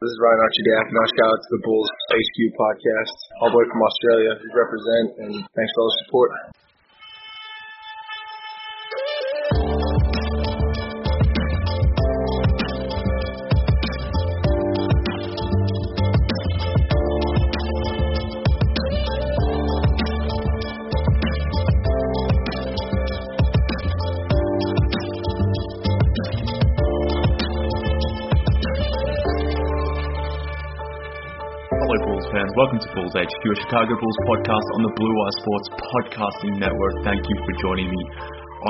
This is Ryan Archidack, and shout out to the Bulls HQ podcast. All the way from Australia, represent, and thanks for all the support. Fans. Welcome to Bulls HQ, a Chicago Bulls podcast on the Blue Wire Sports Podcasting Network. Thank you for joining me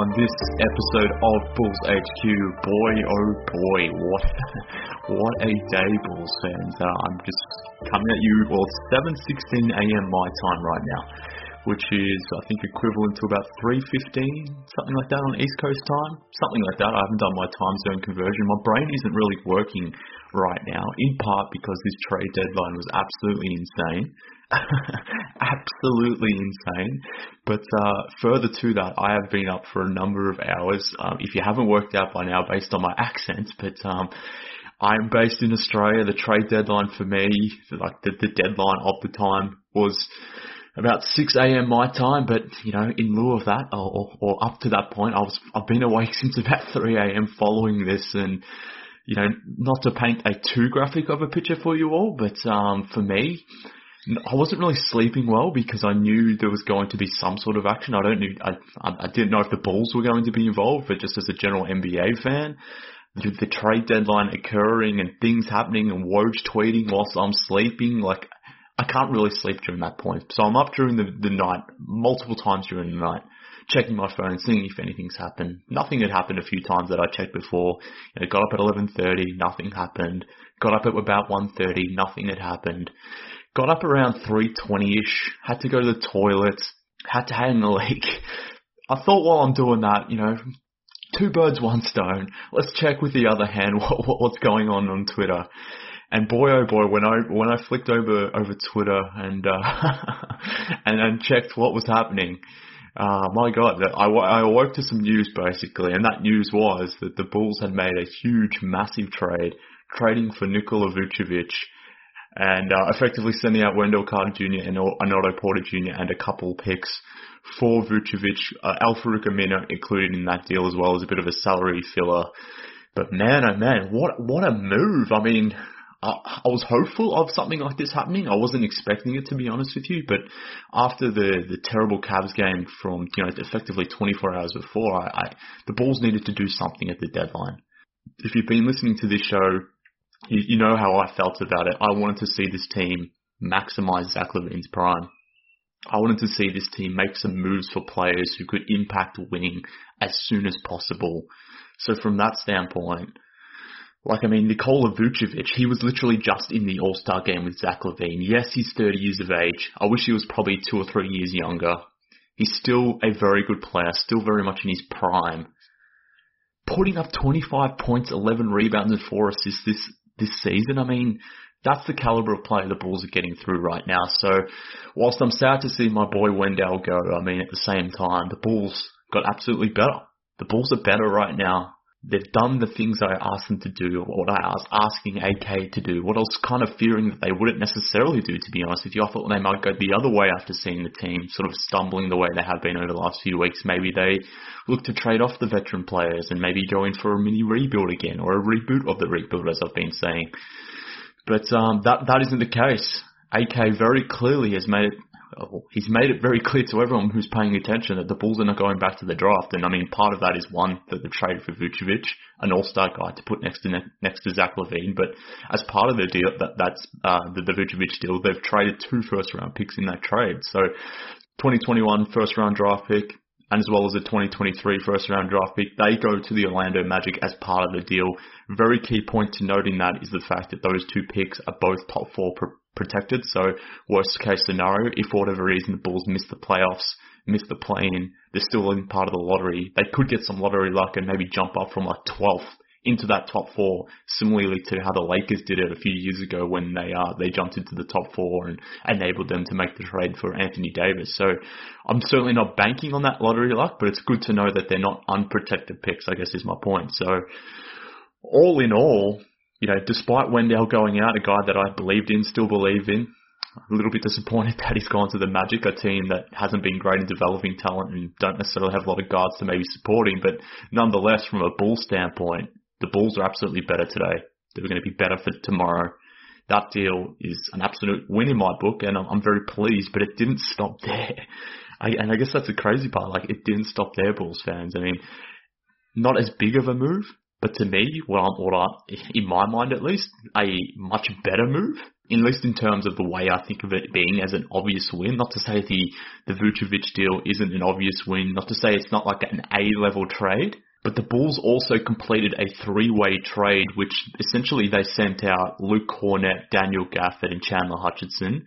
on this episode of Bulls HQ. Boy, oh boy, what what a day, Bulls fans! Uh, I'm just coming at you. Well, it's 7:16 a.m. my time right now, which is I think equivalent to about 3:15, something like that on East Coast time, something like that. I haven't done my time zone conversion. My brain isn't really working right now, in part because this trade deadline was absolutely insane. absolutely insane. But uh, further to that, I have been up for a number of hours. Um, if you haven't worked out by now, based on my accent, but um, I'm based in Australia. The trade deadline for me, like the, the deadline of the time, was about 6 a.m. my time. But you know, in lieu of that, or, or up to that point, I was I've been awake since about 3 a.m. following this and you know, not to paint a too graphic of a picture for you all, but um, for me, I wasn't really sleeping well because I knew there was going to be some sort of action. I don't know, I, I didn't know if the Bulls were going to be involved, but just as a general NBA fan, the, the trade deadline occurring and things happening and Woj tweeting whilst I'm sleeping, like I can't really sleep during that point. So I'm up during the, the night, multiple times during the night checking my phone, seeing if anything's happened. Nothing had happened a few times that I checked before. You know, got up at 11.30, nothing happened. Got up at about 1.30, nothing had happened. Got up around 3.20ish, had to go to the toilet, had to hang a leak. I thought while I'm doing that, you know, two birds, one stone. Let's check with the other hand what, what, what's going on on Twitter. And boy, oh boy, when I when I flicked over over Twitter and uh, and and checked what was happening, uh, my God, I, I awoke to some news basically, and that news was that the Bulls had made a huge, massive trade, trading for Nikola Vucevic, and uh, effectively sending out Wendell Carter Jr. and Otto Porter Jr. and a couple picks for Vucevic, uh, Al-Farouq Aminu included in that deal as well as a bit of a salary filler. But man, oh man, what what a move! I mean, I, I was hopeful of something like this happening. I wasn't expecting it to be honest with you, but after the the terrible Cavs game from you know effectively 24 hours before, I, I the Bulls needed to do something at the deadline. If you've been listening to this show, you, you know how I felt about it. I wanted to see this team maximize Zach LaVine's prime. I wanted to see this team make some moves for players who could impact winning as soon as possible. So from that standpoint, like, I mean, Nikola Vucevic, he was literally just in the All-Star game with Zach LaVine. Yes, he's 30 years of age. I wish he was probably two or three years younger. He's still a very good player, still very much in his prime. Putting up 25 points, 11 rebounds and 4 assists this, this season, I mean, that's the caliber of play the Bulls are getting through right now. So, whilst I'm sad to see my boy Wendell go, I mean, at the same time, the Bulls got absolutely better. The Bulls are better right now they've done the things I asked them to do, or what I was asking AK to do, what I was kind of fearing that they wouldn't necessarily do, to be honest with you. I thought they might go the other way after seeing the team sort of stumbling the way they have been over the last few weeks. Maybe they look to trade off the veteran players and maybe go in for a mini rebuild again, or a reboot of the rebuild, as I've been saying. But um, that that isn't the case. AK very clearly has made it he's made it very clear to everyone who's paying attention that the Bulls are not going back to the draft. And I mean, part of that is one that they traded for Vucevic, an All-Star guy to put next to next to Zach LaVine. But as part of the deal, that that's uh, the, the Vucevic deal, they've traded two first-round picks in that trade. So 2021 first-round draft pick, and as well as the 2023 first round draft pick, they go to the Orlando Magic as part of the deal. Very key point to note in that is the fact that those two picks are both top four pr- protected. So worst case scenario, if for whatever reason the Bulls miss the playoffs, miss the play-in, they're still in part of the lottery. They could get some lottery luck and maybe jump up from like 12th into that top four, similarly to how the Lakers did it a few years ago when they uh, they jumped into the top four and enabled them to make the trade for Anthony Davis. So I'm certainly not banking on that lottery luck, but it's good to know that they're not unprotected picks. I guess is my point. So all in all, you know, despite Wendell going out, a guy that I believed in, still believe in, a little bit disappointed that he's gone to the Magic, a team that hasn't been great in developing talent and don't necessarily have a lot of guards to maybe support him. But nonetheless, from a Bull standpoint, the Bulls are absolutely better today. They're going to be better for tomorrow. That deal is an absolute win in my book, and I'm, I'm very pleased. But it didn't stop there, I, and I guess that's the crazy part. Like it didn't stop there, Bulls fans. I mean, not as big of a move, but to me, what I'm, what I, in my mind at least, a much better move. At least in terms of the way I think of it being as an obvious win. Not to say the the Vucevic deal isn't an obvious win. Not to say it's not like an A level trade. But the Bulls also completed a three-way trade, which essentially they sent out Luke Kornet, Daniel Gafford, and Chandler Hutchison.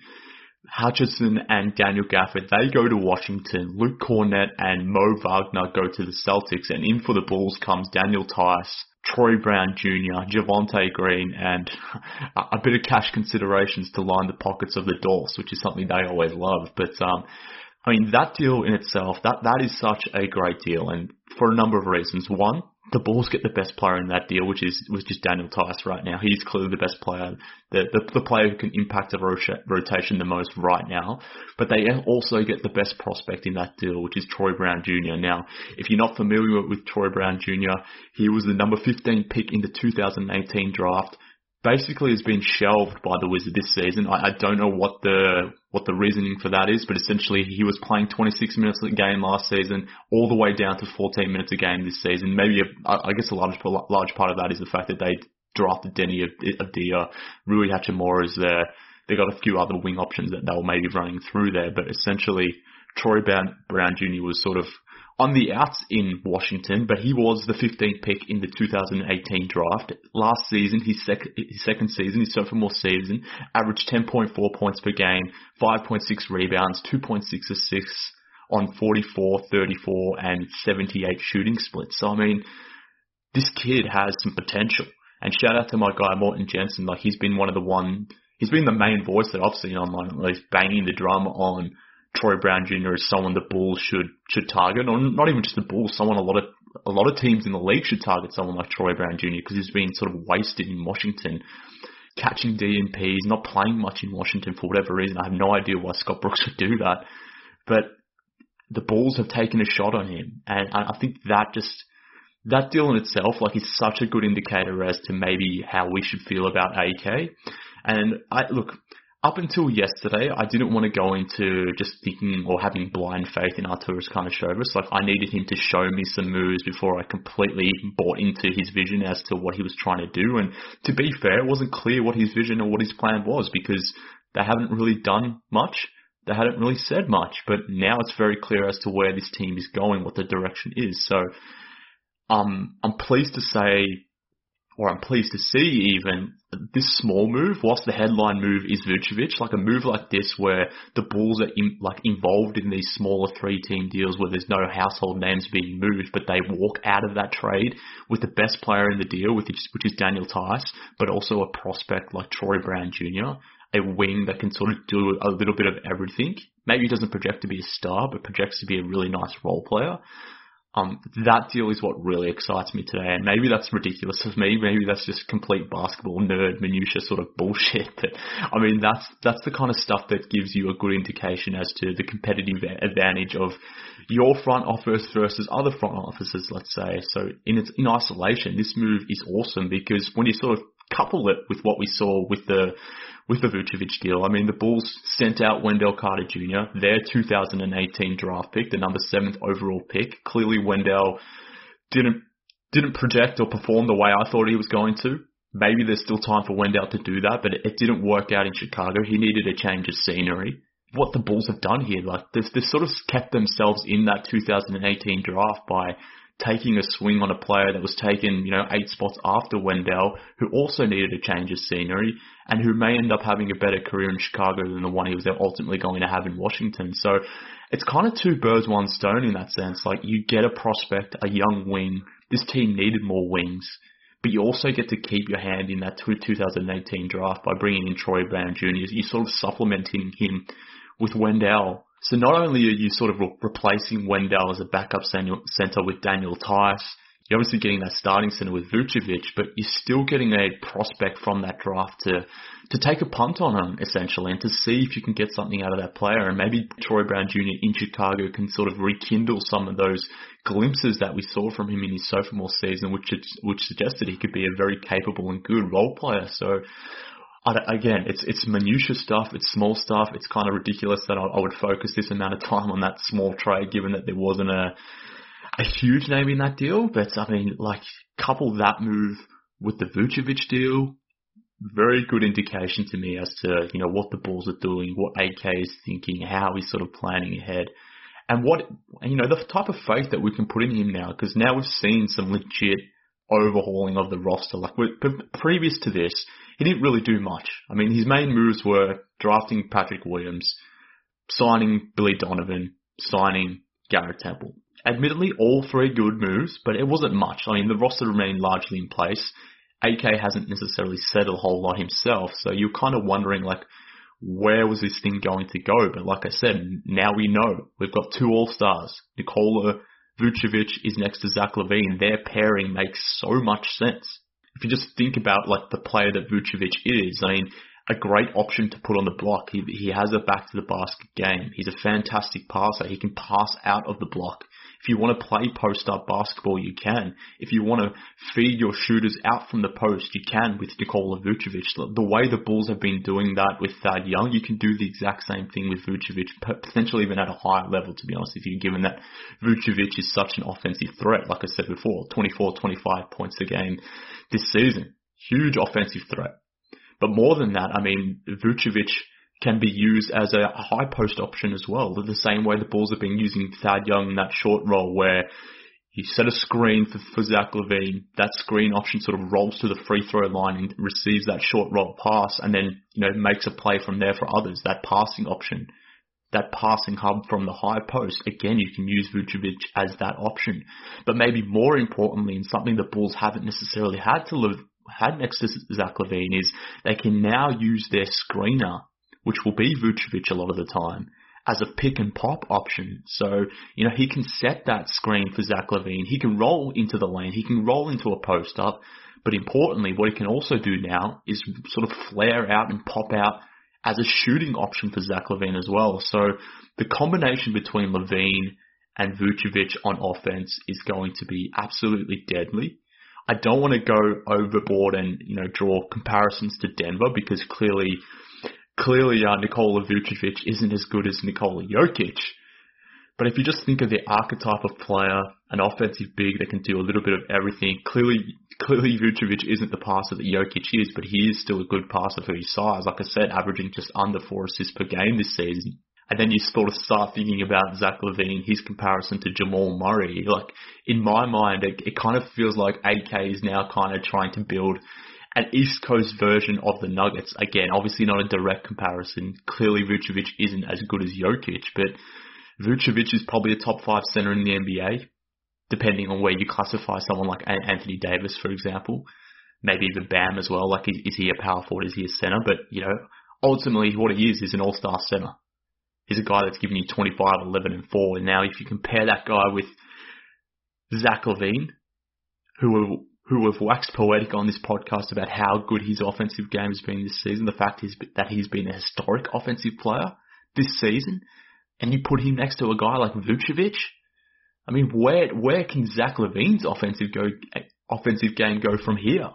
Hutchison and Daniel Gafford, they go to Washington. Luke Kornet and Mo Wagner go to the Celtics. And in for the Bulls comes Daniel Theis, Troy Brown Jr., Javonte Green, and a bit of cash considerations to line the pockets of the Dawes, which is something they always love. But um, I mean, that deal in itself, that, that is such a great deal. And for a number of reasons. One, the Bulls get the best player in that deal, which is which is Daniel Theis right now. He's clearly the best player, the, the, the player who can impact the rotation the most right now. But they also get the best prospect in that deal, which is Troy Brown Jr. Now, if you're not familiar with Troy Brown Jr., he was the number 15 pick in the 2018 draft basically has been shelved by the Wizards this season. I, I don't know what the what the reasoning for that is, but essentially he was playing 26 minutes a game last season, all the way down to 14 minutes a game this season. Maybe a, I guess a large large part of that is the fact that they drafted Deni Avdija, Rui Hachimura is there. They got a few other wing options that they were maybe running through there, but essentially Troy Brown, Brown Jr. was sort of on the outs in Washington, but he was the 15th pick in the 2018 draft. Last season, his, sec- his second season, his sophomore season, averaged 10.4 points per game, 5.6 rebounds, 2.6 assists on 44, 34, and 78 shooting splits. So, I mean, this kid has some potential. And shout out to my guy, Morton Jensen. Like, he's been one of the one, he's been the main voice that I've seen online, at least, banging the drum on Troy Brown Jr. is someone the Bulls should should target, or not even just the Bulls, someone a lot of a lot of teams in the league should target someone like Troy Brown Jr. because he's been sort of wasted in Washington, catching DNPs, not playing much in Washington for whatever reason. I have no idea why Scott Brooks would do that, but the Bulls have taken a shot on him, and I think that just that deal in itself, like, is such a good indicator as to maybe how we should feel about AK. And I look, up until yesterday, I didn't want to go into just thinking or having blind faith in Arturas Karnisovas. Like, I needed him to show me some moves before I completely bought into his vision as to what he was trying to do. And to be fair, it wasn't clear what his vision or what his plan was because they haven't really done much. They hadn't really said much, but now it's very clear as to where this team is going, what the direction is. So, um, I'm pleased to say or I'm pleased to see even this small move, whilst the headline move is Vucevic, like a move like this where the Bulls are in, like involved in these smaller three team deals where there's no household names being moved, but they walk out of that trade with the best player in the deal, which is, which is Daniel Theis, but also a prospect like Troy Brown Jr., a wing that can sort of do a little bit of everything. Maybe he doesn't project to be a star, but projects to be a really nice role player. Um, that deal is what really excites me today, and maybe that's ridiculous of me. Maybe that's just complete basketball nerd minutia sort of bullshit. But I mean, that's that's the kind of stuff that gives you a good indication as to the competitive advantage of your front office versus other front offices. Let's say so. In its in isolation, this move is awesome because when you sort of couple it with what we saw with the with the Vucevic deal. I mean, the Bulls sent out Wendell Carter Jr., their 2018 draft pick, the number seventh overall pick. Clearly, Wendell didn't didn't project or perform the way I thought he was going to. Maybe there's still time for Wendell to do that, but it, it didn't work out in Chicago. He needed a change of scenery. what the Bulls have done here. Like they've, they've sort of kept themselves in that 2018 draft by taking a swing on a player that was taken, you know, eight spots after Wendell, who also needed a change of scenery and who may end up having a better career in Chicago than the one he was ultimately going to have in Washington. So it's kind of two birds, one stone in that sense. Like you get a prospect, a young wing. This team needed more wings but you also get to keep your hand in that 2018 draft by bringing in Troy Brown Jr. You're sort of supplementing him with Wendell. So not only are you sort of re- replacing Wendell as a backup center with Daniel Theis, you're obviously getting that starting center with Vucevic, but you're still getting a prospect from that draft to to take a punt on him essentially and to see if you can get something out of that player. And maybe Troy Brown Jr. in Chicago can sort of rekindle some of those glimpses that we saw from him in his sophomore season, which which suggested he could be a very capable and good role player. So again, it's it's minutia stuff, it's small stuff. It's kind of ridiculous that I, I, would focus this amount of time on that small trade, given that there wasn't a a huge name in that deal. But I mean, like, couple that move with the Vucevic deal, very good indication to me as to you know what the Bulls are doing, what AK is thinking, how he's sort of planning ahead, and what you know the type of faith that we can put in him now. Because now we've seen some legit overhauling of the roster. Like previous to this, he didn't really do much. I mean, his main moves were drafting Patrick Williams, signing Billy Donovan, signing Garrett Temple. Admittedly, all three good moves, but it wasn't much. I mean, the roster remained largely in place. AK hasn't necessarily said a whole lot himself, so you're kind of wondering, like, where was this thing going to go? But like I said, now we know. We've got two All-Stars. Nikola Vucevic is next to Zach LaVine. Their pairing makes so much sense. If you just think about like the player that Vucevic is, I mean, a great option to put on the block. He, he has a back to the basket game. He's a fantastic passer. He can pass out of the block. If you want to play post up basketball, you can. If you want to feed your shooters out from the post, you can with Nikola Vucevic. The way the Bulls have been doing that with Thad Young, you can do the exact same thing with Vucevic, potentially even at a higher level, to be honest with you, given that Vucevic is such an offensive threat. Like I said before, 24, 25 points a game this season. Huge offensive threat. But more than that, I mean, Vucevic can be used as a high post option as well. The same way the Bulls have been using Thad Young in that short roll where you set a screen for, for Zach LaVine. That screen option sort of rolls to the free throw line and receives that short roll pass and then, you know, makes a play from there for others. That passing option, that passing hub from the high post. Again, you can use Vucevic as that option. But maybe more importantly, and something the Bulls haven't necessarily had to live, had next to Zach LaVine is they can now use their screener which will be Vucevic a lot of the time, as a pick and pop option. So, you know, he can set that screen for Zach LaVine. He can roll into the lane. He can roll into a post up. But importantly, what he can also do now is sort of flare out and pop out as a shooting option for Zach LaVine as well. So the combination between LaVine and Vucevic on offense is going to be absolutely deadly. I don't want to go overboard and, you know, draw comparisons to Denver because clearly clearly uh, Nikola Vucevic isn't as good as Nikola Jokic. But if you just think of the archetype of player, an offensive big that can do a little bit of everything, clearly, clearly Vucevic isn't the passer that Jokic is, but he is still a good passer for his size. Like I said, averaging just under four assists per game this season. And then you sort of start thinking about Zach LaVine, his comparison to Jamal Murray. Like, in my mind, it, it kind of feels like AK is now kind of trying to build an East Coast version of the Nuggets. Again, obviously not a direct comparison. Clearly Vucevic isn't as good as Jokic, but Vucevic is probably a top five center in the NBA, depending on where you classify someone like Anthony Davis, for example. Maybe even Bam as well. Like, is he a power forward? Is he a center? But, you know, ultimately what he is is an all-star center. He's a guy that's given you 25, 11, and 4. And now if you compare that guy with Zach LaVine, who who have waxed poetic on this podcast about how good his offensive game has been this season, the fact is that he's been a historic offensive player this season, and you put him next to a guy like Vucevic, I mean, where where can Zach LaVine's offensive go offensive game go from here?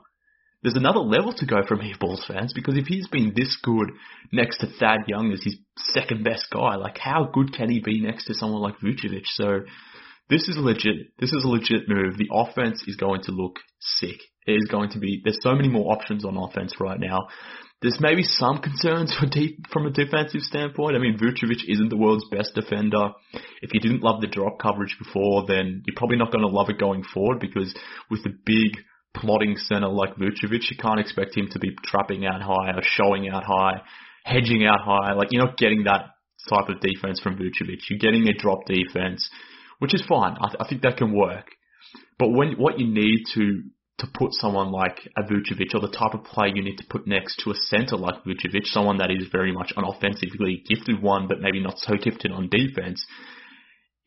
There's another level to go from here, Bulls fans, because if he's been this good next to Thad Young as his second best guy, like how good can he be next to someone like Vucevic? So this is legit. This is a legit move. The offense is going to look sick. It is going to be, there's so many more options on offense right now. There's maybe some concerns from a defensive standpoint. I mean, Vucevic isn't the world's best defender. If you didn't love the drop coverage before, then you're probably not going to love it going forward because with the big plotting center like Vucevic, you can't expect him to be trapping out high or showing out high, hedging out high. Like you're not getting that type of defense from Vucevic. You're getting a drop defense, which is fine. I, th- I think that can work. But when what you need to to put someone like a Vucevic or the type of player you need to put next to a center like Vucevic, someone that is very much an offensively gifted one, but maybe not so gifted on defense,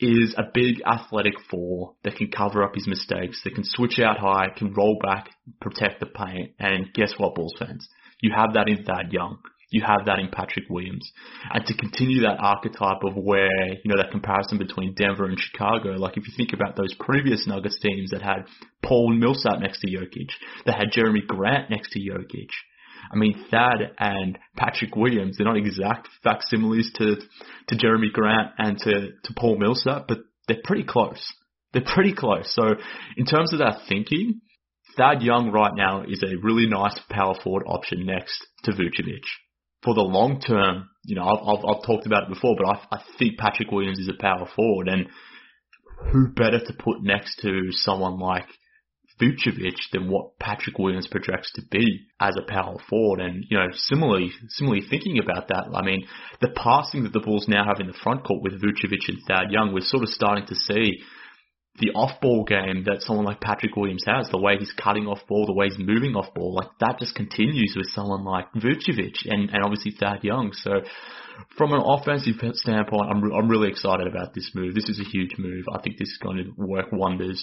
is a big athletic four that can cover up his mistakes, that can switch out high, can roll back, protect the paint, and guess what, Bulls fans? You have that in Thad Young. You have that in Patrick Williams. And to continue that archetype of where, you know, that comparison between Denver and Chicago, like if you think about those previous Nuggets teams that had Paul Millsap next to Jokic, that had Jerami Grant next to Jokic, I mean, Thad and Patrick Williams, they're not exact facsimiles to, to Jerami Grant and to, to Paul Millsap, but they're pretty close. They're pretty close. So in terms of that thinking, Thad Young right now is a really nice power forward option next to Vucevic. For the long term, you know, I've, I've, I've talked about it before, but I, I think Patrick Williams is a power forward and who better to put next to someone like Vucevic than what Patrick Williams projects to be as a power forward. And, you know, similarly, similarly thinking about that, I mean, the passing that the Bulls now have in the front court with Vucevic and Thad Young, we're sort of starting to see the off-ball game that someone like Patrick Williams has, the way he's cutting off ball, the way he's moving off ball, like that just continues with someone like Vucevic and, and obviously Thad Young. So from an offensive standpoint, I'm, I'm really excited about this move. This is a huge move. I think this is going to work wonders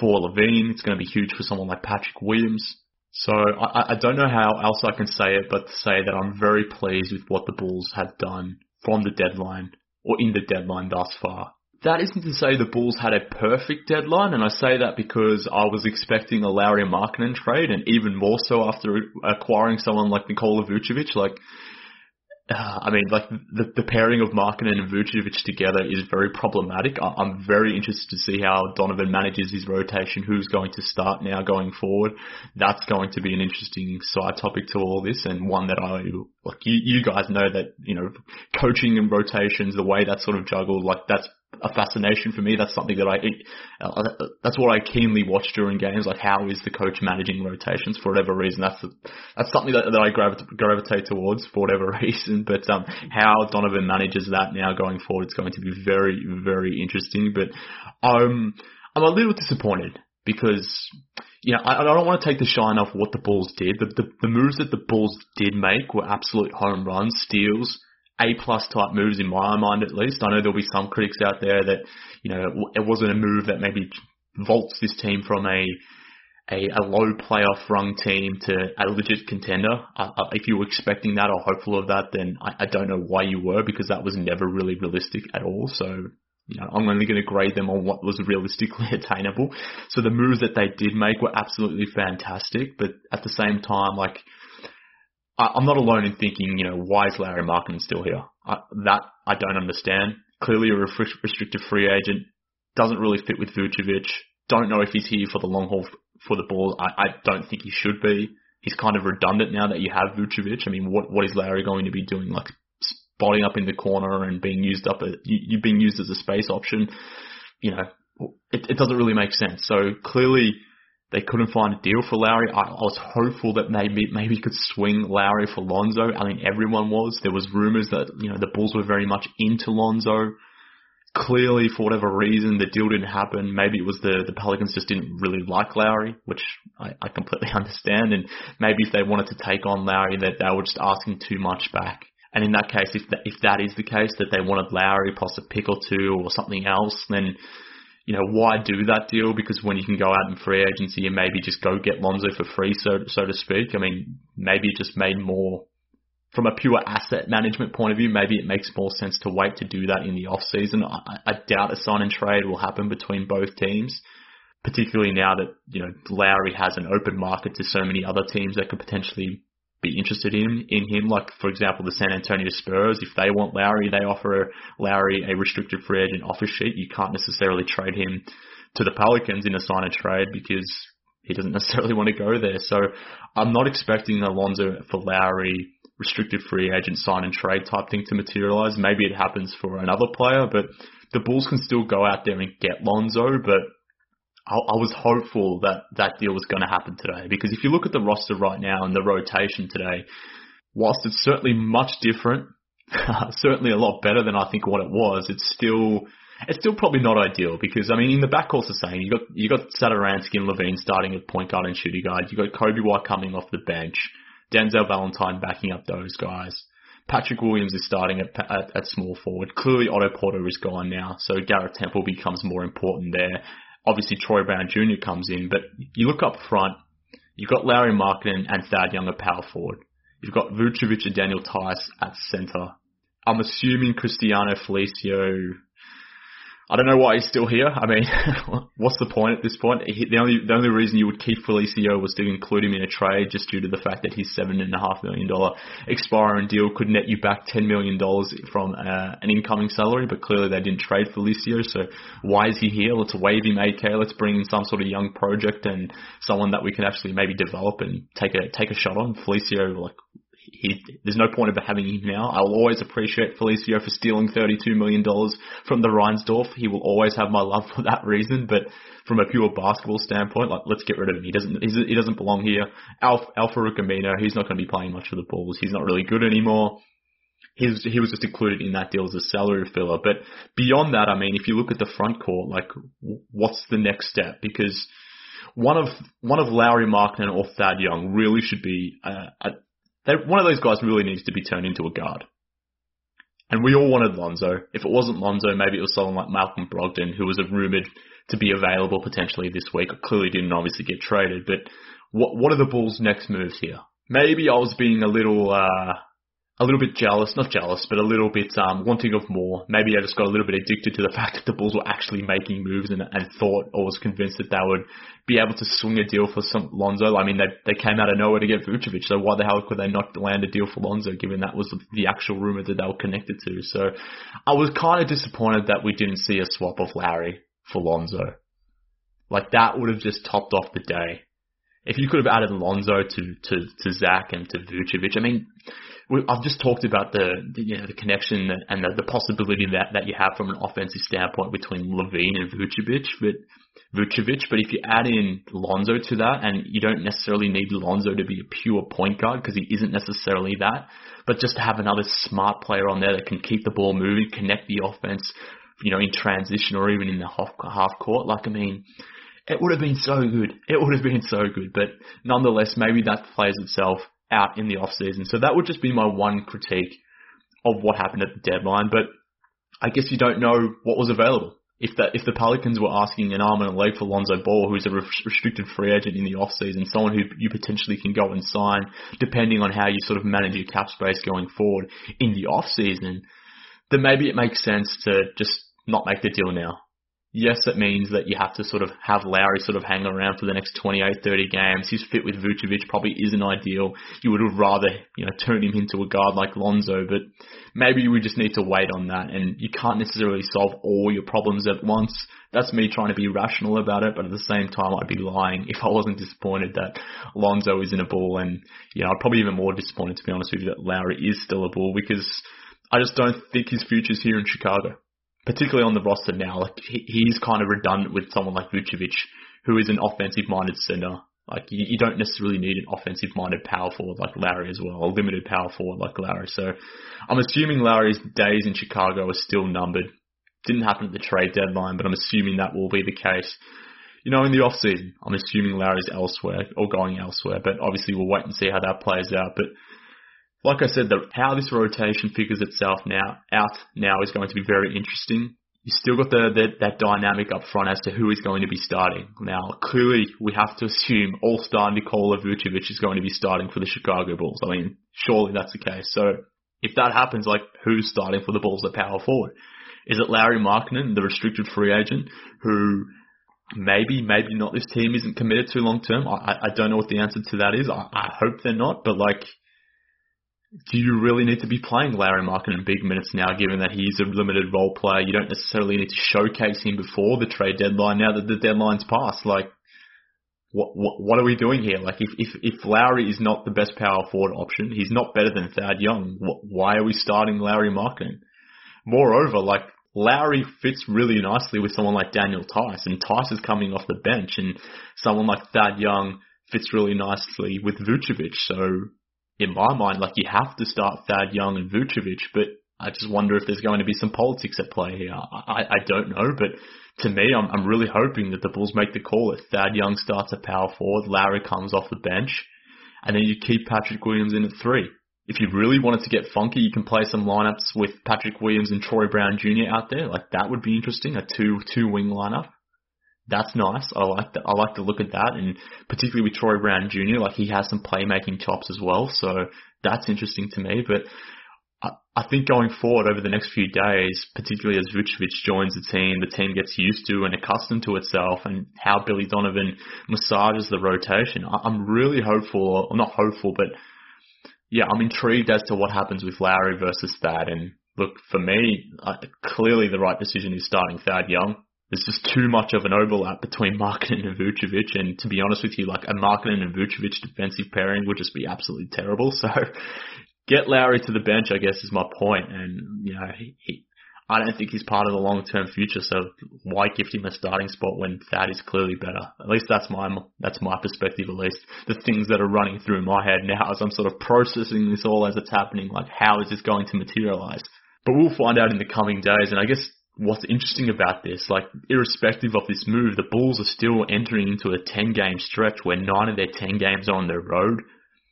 for LaVine. It's going to be huge for someone like Patrick Williams. So I, I don't know how else I can say it, but to say that I'm very pleased with what the Bulls have done from the deadline or in the deadline thus far. That isn't to say the Bulls had a perfect deadline, and I say that because I was expecting a Lauri Markkanen trade, and even more so after acquiring someone like Nikola Vucevic. Like, uh, I mean, like the, the pairing of Markkanen and Vucevic together is very problematic. I, I'm very interested to see how Donovan manages his rotation, who's going to start now going forward. That's going to be an interesting side topic to all this and one that I, like you, you guys know that, you know, coaching and rotations, the way that's sort of juggled, like that's a fascination for me. That's something that I, uh, that's what I keenly watch during games. Like how is the coach managing rotations for whatever reason? That's the, that's something that, that I gravitate, gravitate towards for whatever reason. But um, how Donovan manages that now going forward it's going to be very very interesting. But um, I'm a little disappointed because you know, I, I don't want to take the shine off what the Bulls did. The, the, the moves that the Bulls did make were absolute home runs, steals, a plus type moves in my mind at least. I know there'll be some critics out there that, you know, it wasn't a move that maybe vaults this team from a a, a low playoff rung team to a legit contender. Uh, if you were expecting that or hopeful of that, then I, I don't know why you were because that was never really realistic at all. So, you know, I'm only going to grade them on what was realistically attainable. So the moves that they did make were absolutely fantastic, but at the same time, like, I, am not alone in thinking, you know, why is Lauri Markkanen still here? I, that I don't understand. Clearly a restricted free agent doesn't really fit with Vucevic. Don't know if he's here for the long haul for the ball. I, I don't think he should be. He's kind of redundant now that you have Vucevic. I mean, what what is Lauri going to be doing? Like spotting up in the corner and being used up, a, you, you being used as a space option. You know, it, it doesn't really make sense. So clearly they couldn't find a deal for Lauri. I, I was hopeful that maybe maybe could swing Lauri for Lonzo. I mean, everyone was. There was rumors that you know the Bulls were very much into Lonzo. Clearly, for whatever reason, the deal didn't happen. Maybe it was the the Pelicans just didn't really like Lauri, which I, I completely understand. And maybe if they wanted to take on Lauri, that they were just asking too much back. And in that case, if if that is the case, that they wanted Lauri plus a pick or two or something else, then you know, why do that deal? Because when you can go out in free agency and maybe just go get Lonzo for free, so so to speak. I mean, maybe it just made more from a pure asset management point of view. Maybe it makes more sense to wait to do that in the off season. I, I doubt a sign and trade will happen between both teams, particularly now that you know Lauri has an open market to so many other teams that could potentially be interested in in him. Like for example, the San Antonio Spurs, if they want Lauri, they offer Lauri a restricted free agent offer sheet. You can't necessarily trade him to the Pelicans in a sign and trade because he doesn't necessarily want to go there. So I'm not expecting Alonso for Lauri restricted free agent sign and trade type thing to materialize. Maybe it happens for another player, but the Bulls can still go out there and get Lonzo, but I, I was hopeful that that deal was going to happen today because if you look at the roster right now and the rotation today, whilst it's certainly much different, certainly a lot better than I think what it was, it's still it's still probably not ideal because I mean in the backcourt's the same. You got you got Satoransky and LaVine starting at point guard and shooting guard. You got Coby White coming off the bench. Denzel Valentine backing up those guys. Patrick Williams is starting at, at, at small forward. Clearly Otto Porter is gone now, so Garrett Temple becomes more important there. Obviously Troy Brown Jr. comes in, but you look up front, you've got Lauri Markkanen and Thad Young at power forward. You've got Vucevic and Daniel Theis at center. I'm assuming Cristiano Felicio I don't know why he's still here. I mean, what's the point at this point? He, the only the only reason you would keep Felicio was to include him in a trade, just due to the fact that his seven and a half million dollar expiring deal could net you back ten million dollars from uh, an incoming salary. But clearly they didn't trade Felicio, so why is he here? Let's waive him, AK. Let's bring in some sort of young project and someone that we can actually maybe develop and take a take a shot on. Felicio, like he, there's no point of having him now. I'll always appreciate Felicio for stealing $32 million from the Reinsdorf. He will always have my love for that reason, but from a pure basketball standpoint, like, let's get rid of him. He doesn't, he doesn't belong here. Al-Farouq Aminu, he's not going to be playing much for the Bulls. He's not really good anymore. He was, he was just included in that deal as a salary filler. But beyond that, I mean, if you look at the front court, like, what's the next step? Because one of one of Lauri Markkanen or Thad Young really should be uh, a, one of those guys really needs to be turned into a guard. And we all wanted Lonzo. If it wasn't Lonzo, maybe it was someone like Malcolm Brogdon, who was rumored to be available potentially this week. Clearly didn't obviously get traded. But what what are the Bulls' next moves here? Maybe I was being a little uh, a little bit jealous, not jealous, but a little bit um, wanting of more. Maybe I just got a little bit addicted to the fact that the Bulls were actually making moves and, and thought or was convinced that they would be able to swing a deal for some Lonzo. I mean, they they came out of nowhere to get Vucevic, so why the hell could they not land a deal for Lonzo, given that was the actual rumor that they were connected to? So I was kind of disappointed that we didn't see a swap of Lauri for Lonzo. Like that would have just topped off the day. If you could have added Lonzo to to to Zach and to Vucevic, I mean I've just talked about the, the you know the connection and the, the possibility that that you have from an offensive standpoint between LaVine and Vucevic, but Vucevic. But if you add in Lonzo to that, and you don't necessarily need Lonzo to be a pure point guard because he isn't necessarily that, but just to have another smart player on there that can keep the ball moving, connect the offense, you know, in transition or even in the half half court. Like I mean, it would have been so good. It would have been so good. But nonetheless, maybe that plays itself out in the off season. So that would just be my one critique of what happened at the deadline. But I guess you don't know what was available. If that if the Pelicans were asking an arm and a leg for Lonzo Ball, who's a restricted free agent in the off season, someone who you potentially can go and sign, depending on how you sort of manage your cap space going forward in the off season, then maybe it makes sense to just not make the deal now yes, it means that you have to sort of have Lauri sort of hang around for the next 28, 30 games. His fit with Vucevic probably isn't ideal. You would have rather, you know, turn him into a guard like Lonzo, but maybe we just need to wait on that and you can't necessarily solve all your problems at once. That's me trying to be rational about it, but at the same time, I'd be lying if I wasn't disappointed that Lonzo is in a bull and, you know, I'd probably even more disappointed to be honest with you that Lauri is still a bull because I just don't think his future's here in Chicago particularly on the roster now, like he, he's kind of redundant with someone like Vucevic, who is an offensive-minded center. Like you, you don't necessarily need an offensive-minded power forward like Lauri as well, a limited power forward like Lauri. So I'm assuming Lauri's days in Chicago are still numbered. Didn't happen at the trade deadline, but I'm assuming that will be the case. You know, in the off season, I'm assuming Lauri's elsewhere or going elsewhere, but obviously we'll wait and see how that plays out. But like I said, the, how this rotation figures itself now out now is going to be very interesting. You still got the, the that dynamic up front as to who is going to be starting. Now, clearly, we have to assume All-Star Nikola Vucevic is going to be starting for the Chicago Bulls. I mean, surely that's the case. So, if that happens, like who's starting for the Bulls at power forward? Is it Lauri Markkanen, the restricted free agent, who maybe, maybe not this team isn't committed to long term? I, I don't know what the answer to that is. I, I hope they're not, but like do you really need to be playing Lauri Markkanen in big minutes now, given that he's a limited role player? You don't necessarily need to showcase him before the trade deadline now that the deadline's passed. Like, what, what, what are we doing here? Like, if, if, if Lauri is not the best power forward option, he's not better than Thad Young. Why are we starting Lauri Markkanen? Moreover, like, Lauri fits really nicely with someone like Daniel Theis, and Theis is coming off the bench, and someone like Thad Young fits really nicely with Vucevic. So, in my mind, like, you have to start Thad Young and Vucevic, but I just wonder if there's going to be some politics at play here. I, I don't know, but to me, I'm, I'm really hoping that the Bulls make the call. If Thad Young starts at power forward, Lauri comes off the bench, and then you keep Patrick Williams in at three. If you really wanted to get funky, you can play some lineups with Patrick Williams and Troy Brown Jr. out there. Like that would be interesting, a two two wing lineup. That's nice. I like that. I like to look at that, and particularly with Troy Brown Jr. Like he has some playmaking chops as well, so that's interesting to me. But I I think going forward over the next few days, particularly as Vucevic joins the team, the team gets used to and accustomed to itself and how Billy Donovan massages the rotation. I'm really hopeful, or not hopeful, but yeah, I'm intrigued as to what happens with Lauri versus Thad. And look, for me, clearly the right decision is starting Thad Young. There's just too much of an overlap between Markkanen and Vucevic, and to be honest with you, like a Markkanen and Vucevic defensive pairing would just be absolutely terrible. So get Lauri to the bench, I guess, is my point. And, you know, he, he, I don't think he's part of the long-term future, so why gift him a starting spot when Thad is clearly better? At least that's my, that's my perspective, at least. The things that are running through my head now as I'm sort of processing this all as it's happening, like how is this going to materialize? But we'll find out in the coming days, and I guess what's interesting about this, like irrespective of this move, the Bulls are still entering into a 10 game stretch where nine of their 10 games are on the road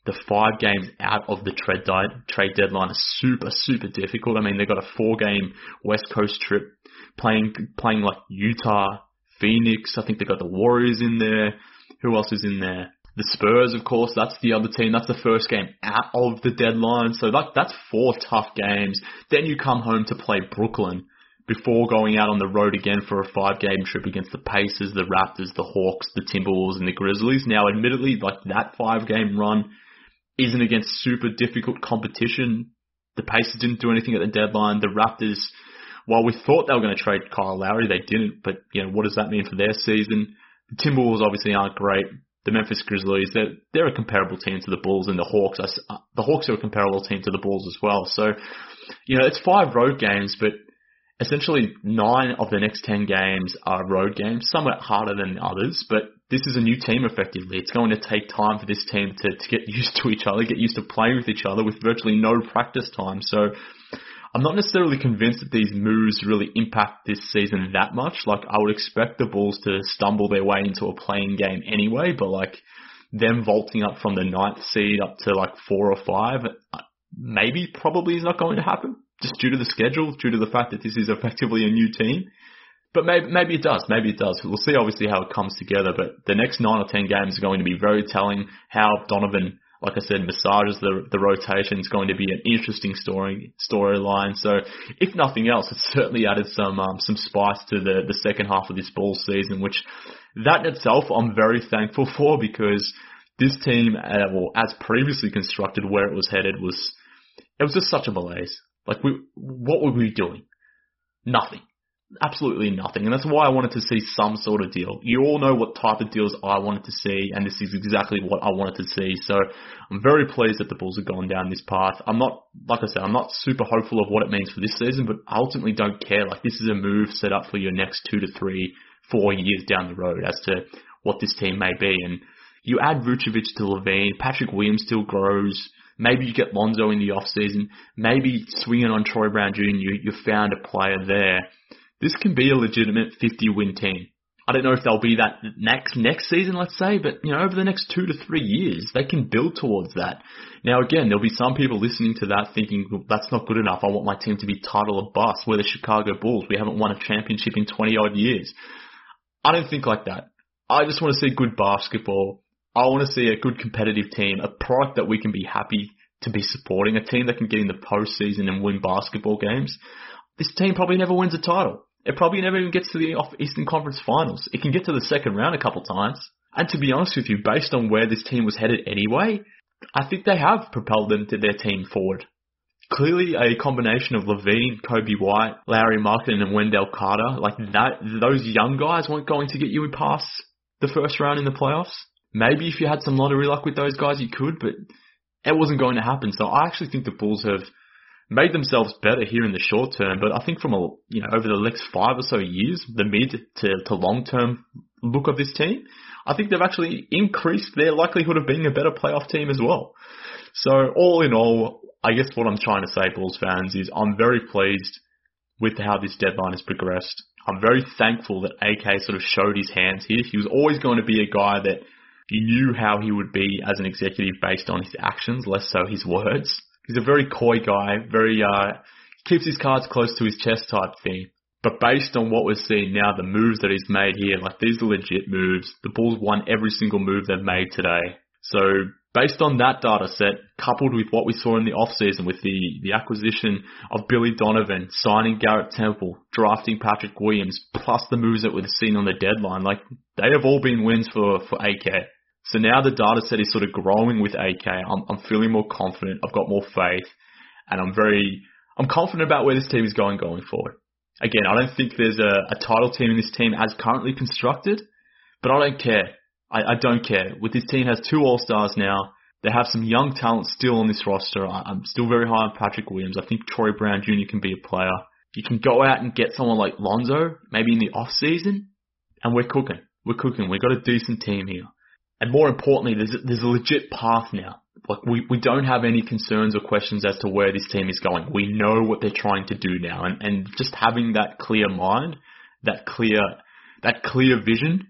the five games out of the trade, di- trade deadline are super, super difficult. I mean, they've got a four game West Coast trip playing, playing like Utah, Phoenix. I think they've got the Warriors in there. Who else is in there? The Spurs, of course, that's the other team. That's the first game out of the deadline. So that, that's four tough games. Then you come home to play Brooklyn before going out on the road again for a five game trip against the Pacers, the Raptors, the Hawks, the Timberwolves, and the Grizzlies. Now, admittedly, like that five game run isn't against super difficult competition. The Pacers didn't do anything at the deadline. The Raptors, while we thought they were going to trade Kyle Lowry, they didn't. But you know, what does that mean for their season? The Timberwolves obviously aren't great. The Memphis Grizzlies, they're they're a comparable team to the Bulls, and the Hawks. Uh, the Hawks are a comparable team to the Bulls as well. So, you know, it's five road games, but essentially nine of the next ten games are road games. Somewhat harder than others, but this is a new team effectively. It's going to take time for this team to, to get used to each other, get used to playing with each other with virtually no practice time. So I'm not necessarily convinced that these moves really impact this season that much. Like I would expect the Bulls to stumble their way into a playing game anyway, but like them vaulting up from the ninth seed up to like four or five, uh, maybe probably is not going to happen just due to the schedule, due to the fact that this is effectively a new team. But maybe, maybe it does. Maybe it does. We'll see obviously how it comes together. But the next nine or ten games are going to be very telling. How Donovan, like I said, massages the the rotation is going to be an interesting story storyline. So if nothing else, it's certainly added some um, some spice to the the second half of this ball season, which that in itself I'm very thankful for because this team, uh, well, as previously constructed, where it was headed was it was just such a malaise. Like we, what were we doing? Nothing absolutely nothing. And that's why I wanted to see some sort of deal. You all know what type of deals I wanted to see, and this is exactly what I wanted to see. So I'm very pleased that the Bulls have gone down this path. I'm not, like I said, I'm not super hopeful of what it means for this season, but I ultimately don't care. Like this is a move set up for your next two to three, four years down the road as to what this team may be. And you add Vucevic to LaVine, Patrick Williams still grows. Maybe you get Lonzo in the off season. Maybe swinging on Troy Brown Jr., you, you found a player there this can be a legitimate 50 win team. I don't know if they'll be that next next season, let's say, but you know, over the next two to three years, they can build towards that. Now, again, there'll be some people listening to that thinking well, that's not good enough. I want my team to be title or bust. We're the Chicago Bulls. We haven't won a championship in 20 odd years. I don't think like that. I just want to see good basketball. I want to see a good competitive team, a product that we can be happy to be supporting, a team that can get in the postseason and win basketball games. This team probably never wins a title. It probably never even gets to the Eastern Conference Finals. It can get to the second round a couple times. And to be honest with you, based on where this team was headed anyway, I think they have propelled them to their team forward. Clearly, a combination of LaVine, Coby White, Lauri Markkanen, and Wendell Carter, like that, those young guys weren't going to get you past the first round in the playoffs. Maybe if you had some lottery luck with those guys, you could, but it wasn't going to happen. So I actually think the Bulls have made themselves better here in the short term, but I think from a you know over the next five or so years, the mid to, to long term look of this team, I think they've actually increased their likelihood of being a better playoff team as well. So all in all, I guess what I'm trying to say, Bulls fans, is I'm very pleased with how this deadline has progressed. I'm very thankful that AK sort of showed his hands here. He was always going to be a guy that you knew how he would be as an executive based on his actions, less so his words. He's a very coy guy, very uh keeps his cards close to his chest type thing. But based on what we're seeing now, the moves that he's made here, like these are legit moves. The Bulls won every single move they've made today. So based on that data set, coupled with what we saw in the offseason with the, the acquisition of Billy Donovan, signing Garrett Temple, drafting Patrick Williams, plus the moves that we've seen on the deadline, like they have all been wins for, for AK. So now the data set is sort of growing with AK. I'm, I'm feeling more confident. I've got more faith and I'm very, I'm confident about where this team is going going forward. Again, I don't think there's a, a title team in this team as currently constructed, but I don't care. I, I don't care. With this team has two All Stars now. They have some young talent still on this roster. I, I'm still very high on Patrick Williams. I think Troy Brown Jr. can be a player. You can go out and get someone like Lonzo, maybe in the off season, and we're cooking. We're cooking. We've got a decent team here. And more importantly, there's a, there's a legit path now. Like we, we don't have any concerns or questions as to where this team is going. We know what they're trying to do now, and, and just having that clear mind, that clear that clear vision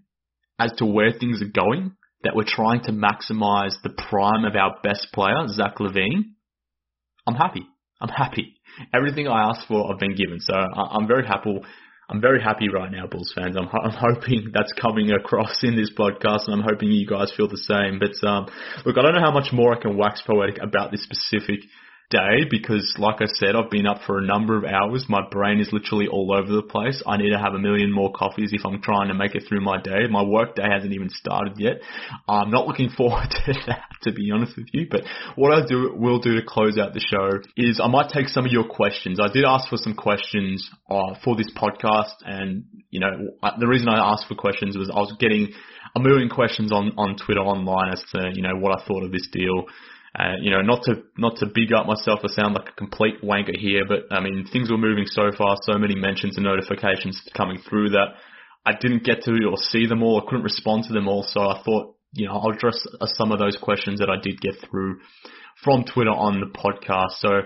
as to where things are going, that we're trying to maximize the prime of our best player, Zach LaVine. I'm happy. I'm happy. Everything I asked for, I've been given. So I, I'm very happy I'm very happy right now, Bulls fans. I'm, I'm hoping that's coming across in this podcast, and I'm hoping you guys feel the same. But um, look, I don't know how much more I can wax poetic about this specific day because, like I said, I've been up for a number of hours. My brain is literally all over the place. I need to have a million more coffees if I'm trying to make it through my day. My work day hasn't even started yet. I'm not looking forward to that, to be honest with you. But what I do will do to close out the show is I might take some of your questions. I did ask for some questions uh, for this podcast, and you know the reason I asked for questions was I was getting a million questions on on Twitter online as to you know what I thought of this deal. Uh, you know, not to not to big up myself or sound like a complete wanker here, but I mean things were moving so fast, so many mentions and notifications coming through that I didn't get to or see them all. I couldn't respond to them all, so I thought, you know, I'll address some of those questions that I did get through from Twitter on the podcast. So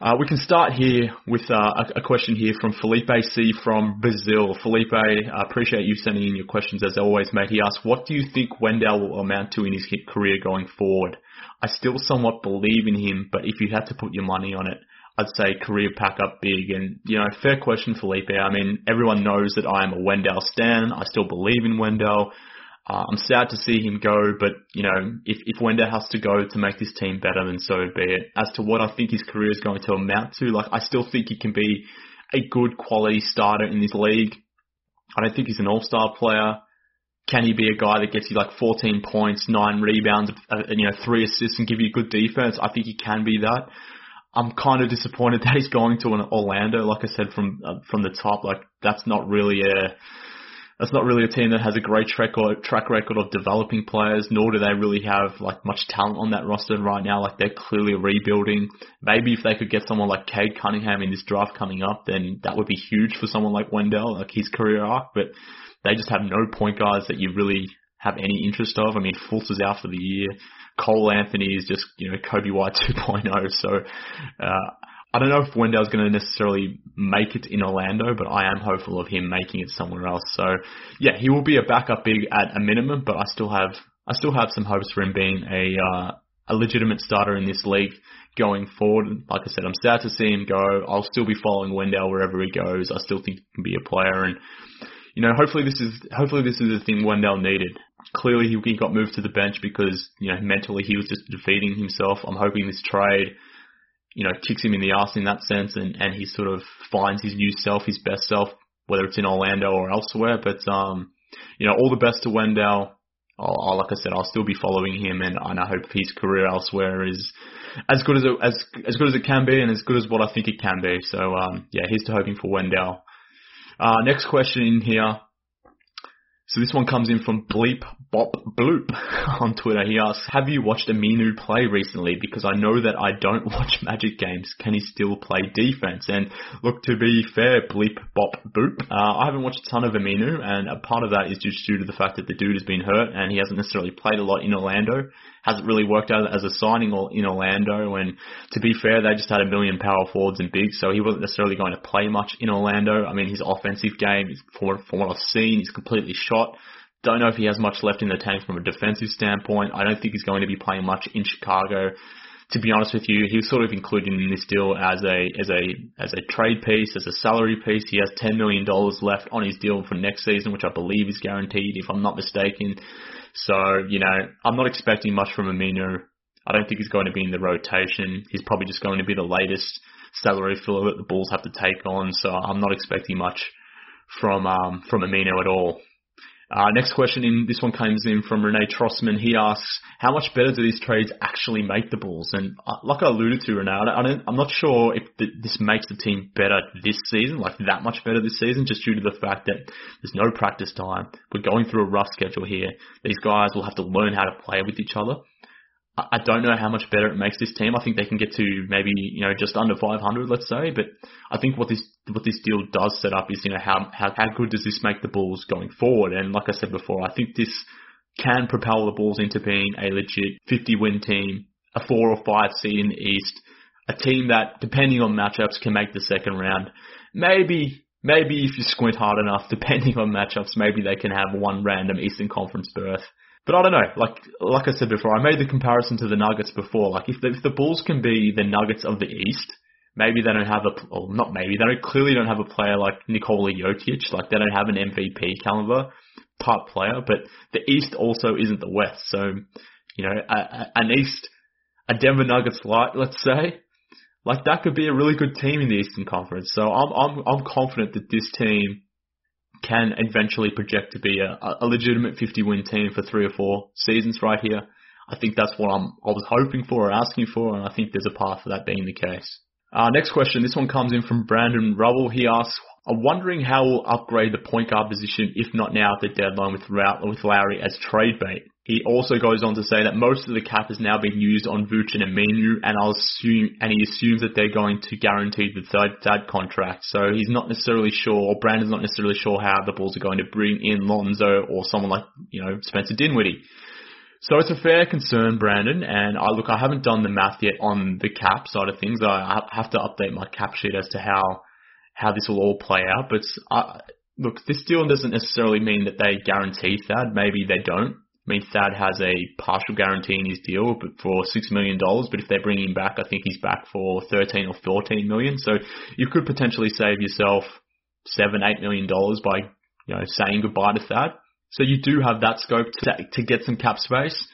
uh, we can start here with uh, a, a, question here from Felipe C from Brazil. Felipe, I appreciate you sending in your questions as always, mate. He asks, what do you think Wendell will amount to in his career going forward? I still somewhat believe in him, but if you had to put your money on it, I'd say career pack up big. And, you know, fair question, Felipe. I mean, everyone knows that I am a Wendell stan. I still believe in Wendell. Uh, I'm sad to see him go, but you know, if, if Wendell has to go to make this team better, then so be it. As to what I think his career is going to amount to, like I still think he can be a good quality starter in this league. I don't think he's an all-star player. Can he be a guy that gets you like 14 points, nine rebounds, uh, and you know three assists and give you good defense? I think he can be that. I'm kind of disappointed that he's going to an Orlando. Like I said from uh, from the top, like that's not really a that's not really a team that has a great track or track record of developing players, nor do they really have like much talent on that roster right now. Like they're clearly rebuilding. Maybe if they could get someone like Cade Cunningham in this draft coming up, then that would be huge for someone like Wendell, like his career arc. But they just have no point guards that you really have any interest of. I mean, Fultz is out for the year. Cole Anthony is just, you know, Coby White 2.0. So, uh, I don't know if Wendell's going to necessarily make it in Orlando, but I am hopeful of him making it somewhere else. So, yeah, he will be a backup big at a minimum, but I still have I still have some hopes for him being a uh, a legitimate starter in this league going forward. Like I said, I'm sad to see him go. I'll still be following Wendell wherever he goes. I still think he can be a player, and you know, hopefully this is hopefully this is the thing Wendell needed. Clearly, he got moved to the bench because you know mentally he was just defeating himself. I'm hoping this trade you know, kicks him in the ass in that sense and, and he sort of finds his new self, his best self, whether it's in Orlando or elsewhere. But, um, you know, all the best to Wendell. I'll, I'll, like I said, I'll still be following him and, and I hope his career elsewhere is as good as it, as, as good as it can be and as good as what I think it can be. So, um, yeah, here's to hoping for Wendell. Uh, next question in here. So this one comes in from Bleep Bop Bloop on Twitter. He asks, have you watched Aminu play recently? Because I know that I don't watch Magic games. Can he still play defense? And look, to be fair, Bleep Bop Boop, uh, I haven't watched a ton of Aminu and a part of that is just due to the fact that the dude has been hurt and he hasn't necessarily played a lot in Orlando hasn't really worked out as a signing in Orlando. And to be fair, they just had a million power forwards and bigs, so he wasn't necessarily going to play much in Orlando. I mean, his offensive game, from, from what I've seen, is completely shot. Don't know if he has much left in the tank from a defensive standpoint. I don't think he's going to be playing much in Chicago. To be honest with you, he was sort of included in this deal as a as a as a trade piece, as a salary piece. He has ten million dollars left on his deal for next season, which I believe is guaranteed, if I'm not mistaken. So, you know, I'm not expecting much from Aminu. I don't think he's going to be in the rotation. He's probably just going to be the latest salary filler that the Bulls have to take on. So I'm not expecting much from um, from Aminu at all. Uh, next question in this one comes in from Renee Trossman. He asks, how much better do these trades actually make the Bulls? And uh, like I alluded to, Renee, I I'm not sure if the, this makes the team better this season, like that much better this season, just due to the fact that there's no practice time. We're going through a rough schedule here. These guys will have to learn how to play with each other. I don't know how much better it makes this team. I think they can get to maybe you know just under 500, let's say. But I think what this what this deal does set up is you know how how how good does this make the Bulls going forward? And like I said before, I think this can propel the Bulls into being a legit 50 win team, a four or five seed in the East, a team that depending on matchups can make the second round. Maybe maybe if you squint hard enough, depending on matchups, maybe they can have one random Eastern Conference berth. But I don't know. Like like I said before, I made the comparison to the Nuggets before. Like if the, if the Bulls can be the Nuggets of the East, maybe they don't have a, or not maybe they don't clearly don't have a player like Nikola Jokic. Like they don't have an MVP caliber type player. But the East also isn't the West. So you know, a, a, an East, a Denver Nuggets light, let's say, like that could be a really good team in the Eastern Conference. So I'm I'm I'm confident that this team can eventually project to be a, a legitimate 50 win team for three or four seasons right here. I think that's what I'm, I was hoping for or asking for, and I think there's a path for that being the case. Uh, next question. This one comes in from Brandon Rubble. He asks, I'm wondering how we'll upgrade the point guard position, if not now at the deadline with, with Lauri as trade bait. He also goes on to say that most of the cap has now been used on Vooch and Aminu, and I'll assume, and he assumes that they're going to guarantee the third dad contract. So he's not necessarily sure, or Brandon's not necessarily sure how the Bulls are going to bring in Lonzo or someone like, you know, Spencer Dinwiddie. So it's a fair concern, Brandon, and I look, I haven't done the math yet on the cap side of things. I have to update my cap sheet as to how, how this will all play out, but uh, look, this deal doesn't necessarily mean that they guarantee Thad. Maybe they don't. I mean, Thad has a partial guarantee in his deal for $6 million, but if they bring him back, I think he's back for 13 or 14 million. So you could potentially save yourself seven, eight million dollars by, you know, saying goodbye to Thad. So you do have that scope to, to get some cap space.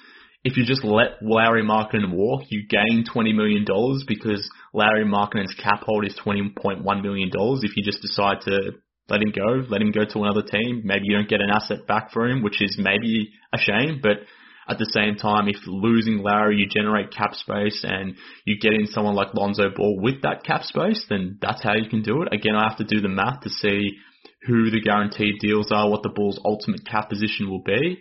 If you just let Lauri Markkanen walk, you gain $20 million because Lauri Markkanen's cap hold is $20.1 million if you just decide to let him go, let him go to another team. Maybe you don't get an asset back for him, which is maybe a shame, but at the same time, if losing Lauri, you generate cap space and you get in someone like Lonzo Ball with that cap space, then that's how you can do it. Again, I have to do the math to see who the guaranteed deals are, what the Bulls' ultimate cap position will be.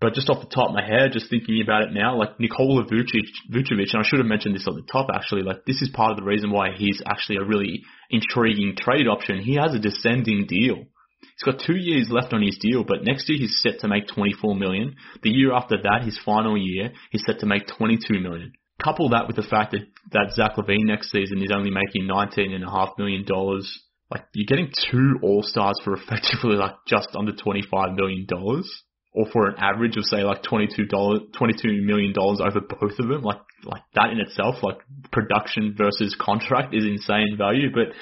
But just off the top of my head, just thinking about it now, like Nikola Vucevic, and I should have mentioned this at the top actually, like this is part of the reason why he's actually a really intriguing trade option. He has a descending deal. He's got two years left on his deal, but next year he's set to make 24 million. The year after that, his final year, he's set to make 22 million. Couple that with the fact that, that Zach LaVine next season is only making 19 and a half million dollars. Like you're getting two All Stars for effectively like just under 25 million dollars or for an average of say like $22, $22 million over both of them, like, like that in itself, like production versus contract is insane value. But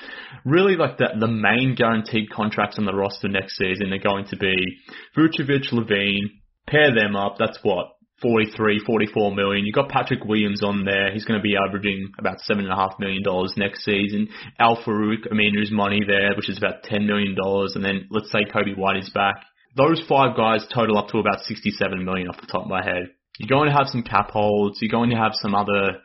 really like that, the main guaranteed contracts on the roster next season are going to be Vucevic, LaVine. pair them up. That's what? 43, 44 million. You've got Patrick Williams on there. He's going to be averaging about seven and a half million dollars next season. Al Farouq, I mean, there's money there, which is about $10 million. And then let's say Coby White is back those five guys total up to about 67 million off the top of my head. You're going to have some cap holds. You're going to have some other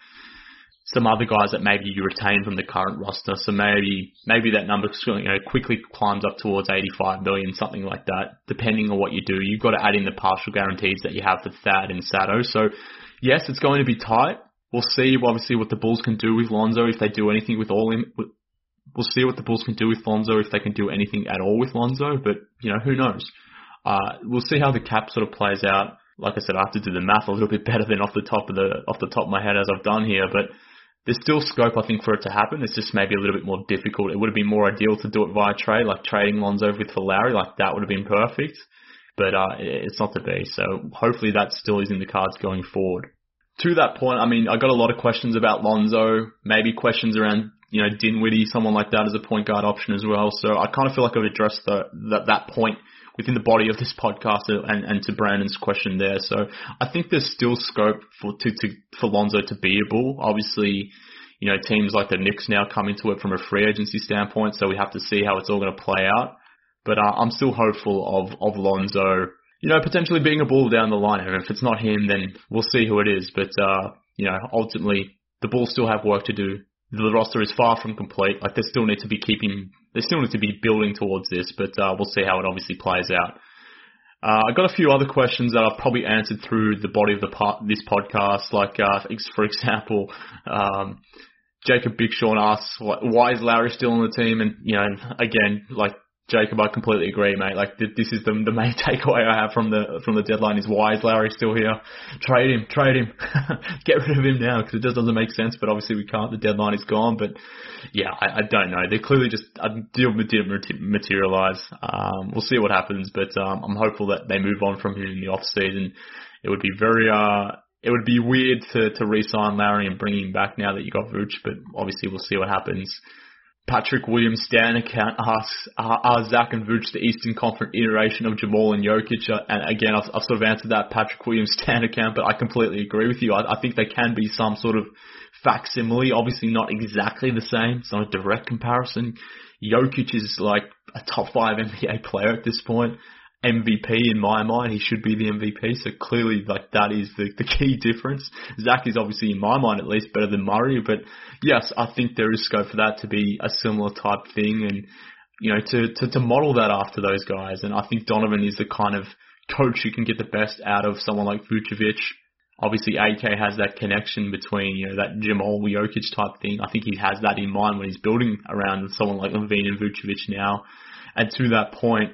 some other guys that maybe you retain from the current roster. So maybe maybe that number you know quickly climbs up towards 85 million, something like that. Depending on what you do, you've got to add in the partial guarantees that you have for Thad and Sato. So yes, it's going to be tight. We'll see obviously what the Bulls can do with Lonzo if they do anything with all him. We'll see what the Bulls can do with Lonzo if they can do anything at all with Lonzo. But you know who knows. Uh, we'll see how the cap sort of plays out. Like I said, I have to do the math a little bit better than off the top of the off the top of my head as I've done here, but there's still scope, I think, for it to happen. It's just maybe a little bit more difficult. It would have been more ideal to do it via trade, like trading Lonzo with for Lauri, like that would have been perfect. But uh, it's not to be. So hopefully that still is in the cards going forward. To that point, I mean, I got a lot of questions about Lonzo, maybe questions around, you know, Dinwiddie, someone like that as a point guard option as well. So I kind of feel like I've addressed the, that, that point within the body of this podcast and, and to Brandon's question there. So I think there's still scope for to, to for Lonzo to be a bull. Obviously, you know, teams like the Knicks now come into it from a free agency standpoint, so we have to see how it's all going to play out. But uh, I'm still hopeful of of Lonzo, you know, potentially being a bull down the line. And if it's not him, then we'll see who it is. But uh, you know, ultimately, the Bulls still have work to do. The roster is far from complete. Like they still need to be keeping they still need to be building towards this, but uh, we'll see how it obviously plays out. Uh, I got a few other questions that I've probably answered through the body of the part, this podcast, like uh, for example, um, Jacob Big Sean asks, why is Lauri still on the team? And you know, again, like Jacob, I completely agree, mate. Like this is the the main takeaway I have from the from the deadline is why is Lauri still here? Trade him, trade him, get rid of him now because it just doesn't make sense. But obviously we can't. The deadline is gone. But yeah, I, I don't know. They clearly just a deal didn't materialize. Um, we'll see what happens. But um, I'm hopeful that they move on from him in the off season. It would be very uh it would be weird to to re-sign Lauri and bring him back now that you got Vooch. But obviously we'll see what happens. Patrick Williams Stan account asks, are, are Zach and Vooch the Eastern Conference iteration of Jamal and Jokic? Uh, and again, I've, I've sort of answered that Patrick Williams Stan account, but I completely agree with you. I, I think they can be some sort of facsimile. Obviously not exactly the same. It's not a direct comparison. Jokic is like a top five NBA player at this point. MVP in my mind. He should be the MVP. So clearly, like that is the, the key difference. Zach is obviously in my mind at least better than Murray, but yes, I think there is scope for that to be a similar type thing, and you know to to, to model that after those guys. And I think Donovan is the kind of coach who can get the best out of someone like Vucevic. Obviously, AK has that connection between you know that Jamal Jokic type thing. I think he has that in mind when he's building around someone like LaVine and Vucevic now. And to that point,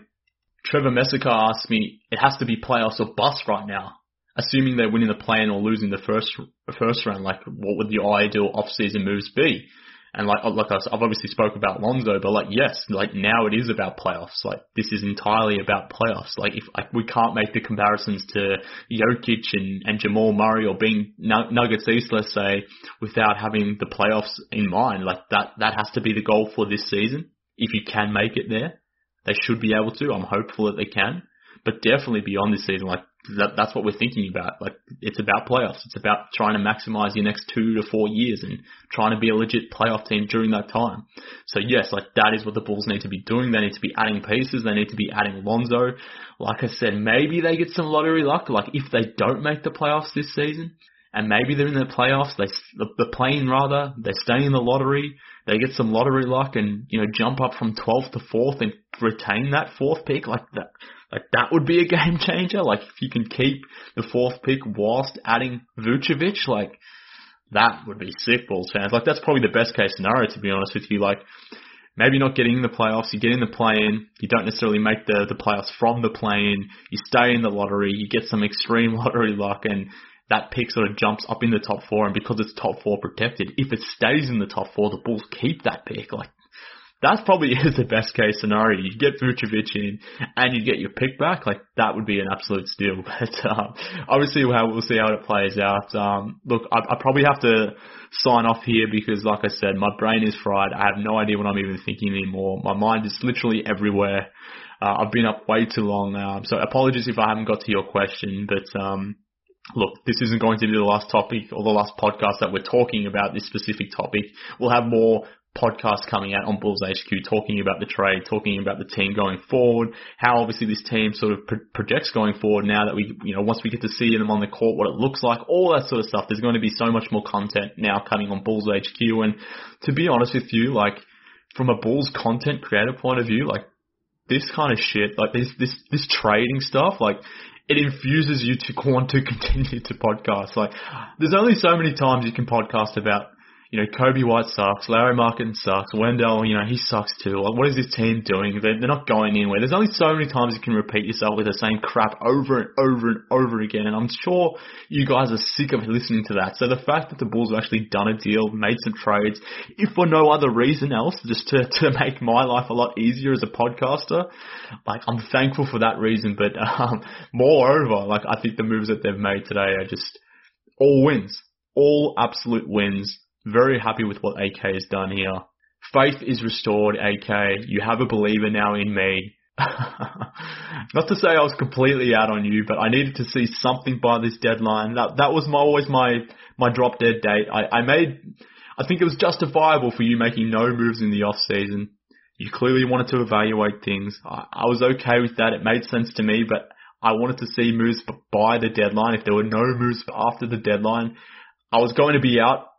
Trevor Messica asked me, it has to be playoffs or bust right now. Assuming they're winning the play-in or losing the first first round, like what would the ideal off-season moves be? And like like I've obviously spoke about Lonzo, but like yes, like now it is about playoffs. Like this is entirely about playoffs. Like if like, we can't make the comparisons to Jokic and, and Jamal Murray or being Nuggets East, let's say, without having the playoffs in mind. Like that that has to be the goal for this season if you can make it there. They should be able to. I'm hopeful that they can, but definitely beyond this season, like that, that's what we're thinking about. Like it's about playoffs. It's about trying to maximize your next two to four years and trying to be a legit playoff team during that time. So yes, like that is what the Bulls need to be doing. They need to be adding pieces. They need to be adding Lonzo. Like I said, maybe they get some lottery luck. Like if they don't make the playoffs this season, and maybe they're in the playoffs, they the, the playing rather, they stay in the lottery, they get some lottery luck and you know jump up from 12th to 4th and retain that fourth pick like that like that would be a game changer. Like if you can keep the fourth pick whilst adding Vucevic like that would be sick Bulls fans. Like that's probably the best case scenario to be honest with you. Like maybe not getting in the playoffs you get in the play in you don't necessarily make the the playoffs from the play in you stay in the lottery you get some extreme lottery luck and that pick sort of jumps up in the top four, and because it's top four protected, if it stays in the top four, the Bulls keep that pick. Like that probably is the best case scenario. You get Vucevic in, and you get your pick back. Like that would be an absolute steal. But um, obviously, we'll, we'll see how it plays out. Um, look, I, I probably have to sign off here because, like I said, my brain is fried. I have no idea what I'm even thinking anymore. My mind is literally everywhere. Uh, I've been up way too long now, so apologies if I haven't got to your question, but um, look, this isn't going to be the last topic or the last podcast that we're talking about this specific topic. We'll have more podcasts coming out on Bulls HQ talking about the trade, talking about the team going forward, how obviously this team sort of pro- projects going forward now that we, you know, once we get to see them on the court, what it looks like, all that sort of stuff. There's going to be so much more content now coming on Bulls HQ. And to be honest with you, like from a Bulls content creator point of view, like this kind of shit, like this, this, this trading stuff, like it infuses you to want to continue to podcast. Like, there's only so many times you can podcast about you know, Coby White sucks, Lauri Markkanen sucks, Wendell, you know, he sucks too. Like, what is this team doing? They're, they're not going anywhere. There's only so many times you can repeat yourself with the same crap over and over and over again. And I'm sure you guys are sick of listening to that. So the fact that the Bulls have actually done a deal, made some trades, if for no other reason else, just to, to make my life a lot easier as a podcaster, like, I'm thankful for that reason. But, um, moreover, like, I think the moves that they've made today are just all wins. All absolute wins very happy with what AK has done here. Faith is restored, AK. You have a believer now in me. Not to say I was completely out on you, but I needed to see something by this deadline. That that was my always my my drop dead date. I, I made I think it was justifiable for you making no moves in the off season. You clearly wanted to evaluate things. I, I was okay with that. It made sense to me, but I wanted to see moves by the deadline. If there were no moves after the deadline, I was going to be out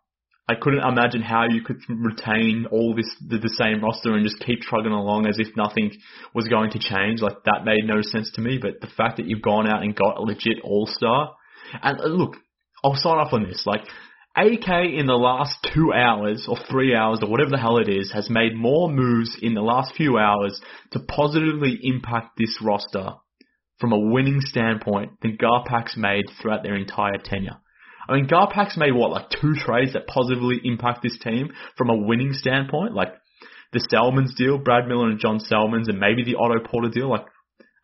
I couldn't imagine how you could retain all this the, the, same roster and just keep trudging along as if nothing was going to change. Like that made no sense to me. But the fact that you've gone out and got a legit All Star, and uh, look, I'll sign off on this. Like AK in the last two hours or three hours or whatever the hell it is has made more moves in the last few hours to positively impact this roster from a winning standpoint than Garpax made throughout their entire tenure. I mean, Garpax made what, like two trades that positively impact this team from a winning standpoint? Like the Salmons deal, Brad Miller and John Salmons, and maybe the Otto Porter deal? Like,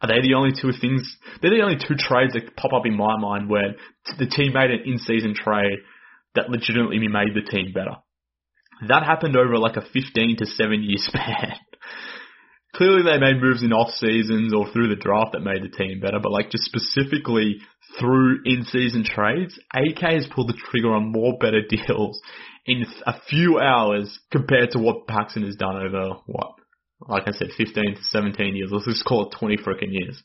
are they the only two things? They're the only two trades that pop up in my mind where the team made an in-season trade that legitimately made the team better. That happened over like a 15 to 7 year span. Clearly they made moves in off seasons or through the draft that made the team better, but like just specifically through in-season trades, AK has pulled the trigger on more better deals in a few hours compared to what Paxson has done over what, like I said, 15 to 17 years. Let's just call it 20 freaking years.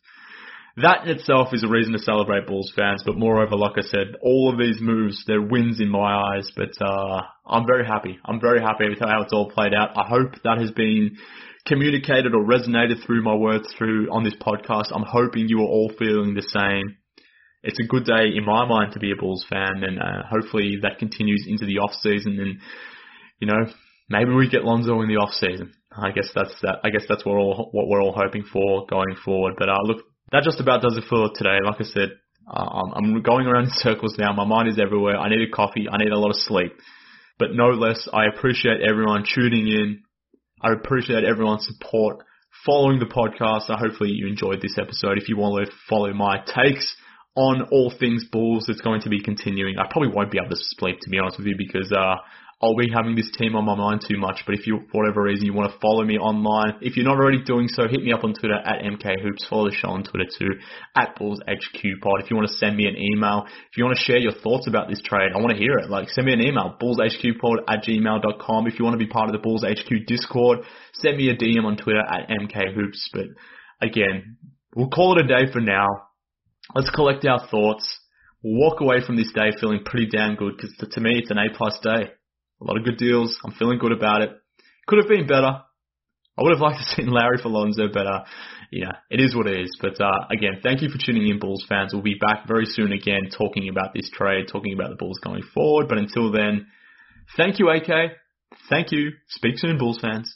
That in itself is a reason to celebrate Bulls fans, but moreover, like I said, all of these moves, they're wins in my eyes, but, uh, I'm very happy. I'm very happy with how it's all played out. I hope that has been communicated or resonated through my words through on this podcast. I'm hoping you are all feeling the same it's a good day in my mind to be a Bulls fan, and uh, hopefully that continues into the off season. And you know, maybe we get Lonzo in the off season. I guess that's that. I guess that's what all what we're all hoping for going forward. But uh, look, that just about does it for today. Like I said, uh, I'm going around in circles now. My mind is everywhere. I need a coffee. I need a lot of sleep. But no less, I appreciate everyone tuning in. I appreciate everyone's support following the podcast. So hopefully you enjoyed this episode. If you want to follow my takes on all things Bulls it's going to be continuing. I probably won't be able to sleep to be honest with you because uh, I'll be having this team on my mind too much. But if you, for whatever reason, you want to follow me online, if you're not already doing so, hit me up on Twitter at MKHoops. Follow the show on Twitter too, at BullsHQPod. If you want to send me an email, if you want to share your thoughts about this trade, I want to hear it. Like, send me an email, bullshqpod at gmail.com. If you want to be part of the Bulls HQ Discord, send me a DM on Twitter at MKHoops. But again, we'll call it a day for now let's collect our thoughts. We'll walk away from this day feeling pretty damn good because to me it's an A plus day. A lot of good deals. I'm feeling good about it. Could have been better. I would have liked to see Lauri for Lonzo, but uh, yeah, it is what it is. But uh, again, thank you for tuning in, Bulls fans. We'll be back very soon again talking about this trade, talking about the Bulls going forward. But until then, thank you, AK. Thank you. Speak soon, Bulls fans.